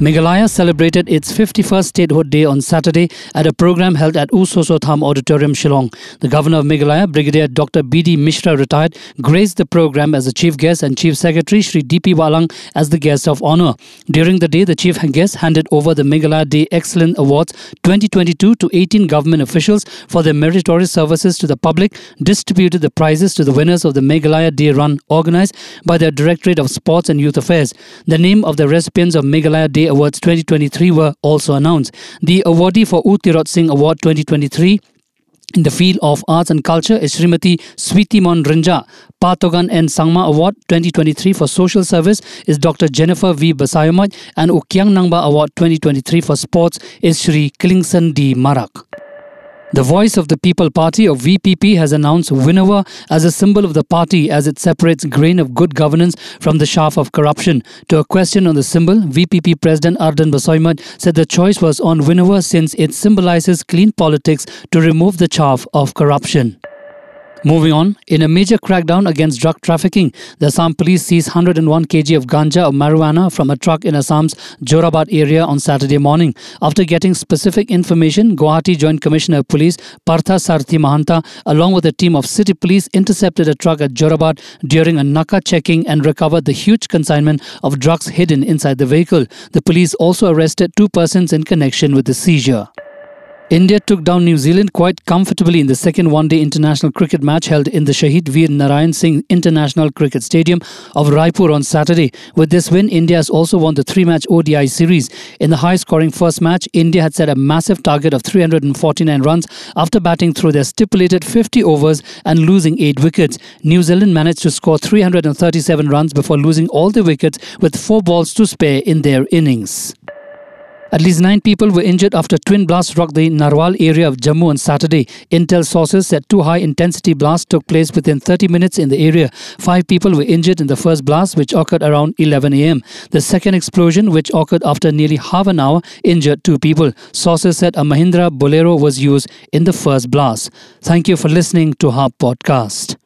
Meghalaya celebrated its 51st statehood day on Saturday at a program held at U Soso Tham Auditorium, Shillong. The Governor of Meghalaya, Brigadier Dr. B.D. Mishra, retired, graced the program as the chief guest and Chief Secretary Sri D.P. Wahlang as the guest of honor. During the day, the chief guest handed over the Meghalaya Day Excellence Awards 2022 to 18 government officials for their meritorious services to the public, distributed the prizes to the winners of the Meghalaya Day Run organized by the Directorate of Sports and Youth Affairs. The name of the recipients of Meghalaya Day Awards 2023 were also announced. The awardee for U Tirot Singh Award 2023 in the field of arts and culture is Srimati Sweetimon Rinja. Patogan and Sangma Award 2023 for social service is Dr. Jennifer V. Basayomaj and U Kiang Nangbah Award 2023 for sports is Shri Klingson D. Marak. The Voice of the People Party or VPP has announced Winnower as a symbol of the party as it separates grain of good governance from the chaff of corruption. To a question on the symbol, VPP President Ardent Basaiawmoit said the choice was on Winnower since it symbolizes clean politics to remove the chaff of corruption. Moving on, in a major crackdown against drug trafficking, the Assam police seized 101 kg of ganja or marijuana from a truck in Assam's Jorabat area on Saturday morning. After getting specific information, Guwahati Joint Commissioner of Police Partha Sarthi Mahanta, along with a team of city police, intercepted a truck at Jorabat during a Naka checking and recovered the huge consignment of drugs hidden inside the vehicle. The police also arrested two persons in connection with the seizure. India took down New Zealand quite comfortably in the second one day international cricket match held in the Shahid Veer Narayan Singh International Cricket Stadium of Raipur on Saturday. With this win, India has also won the three match ODI series. In the high scoring first match, India had set a massive target of 349 runs after batting through their stipulated 50 overs and losing 8 wickets. New Zealand managed to score 337 runs before losing all the wickets with 4 balls to spare in their innings. At least nine people were injured after twin blasts rocked the Narwal area of Jammu on Saturday. Intel sources said two high intensity blasts took place within 30 minutes in the area. Five people were injured in the first blast, which occurred around 11 a.m. The second explosion, which occurred after nearly half an hour, injured two people. Sources said a Mahindra Bolero was used in the first blast. Thank you for listening to Hub Podcast.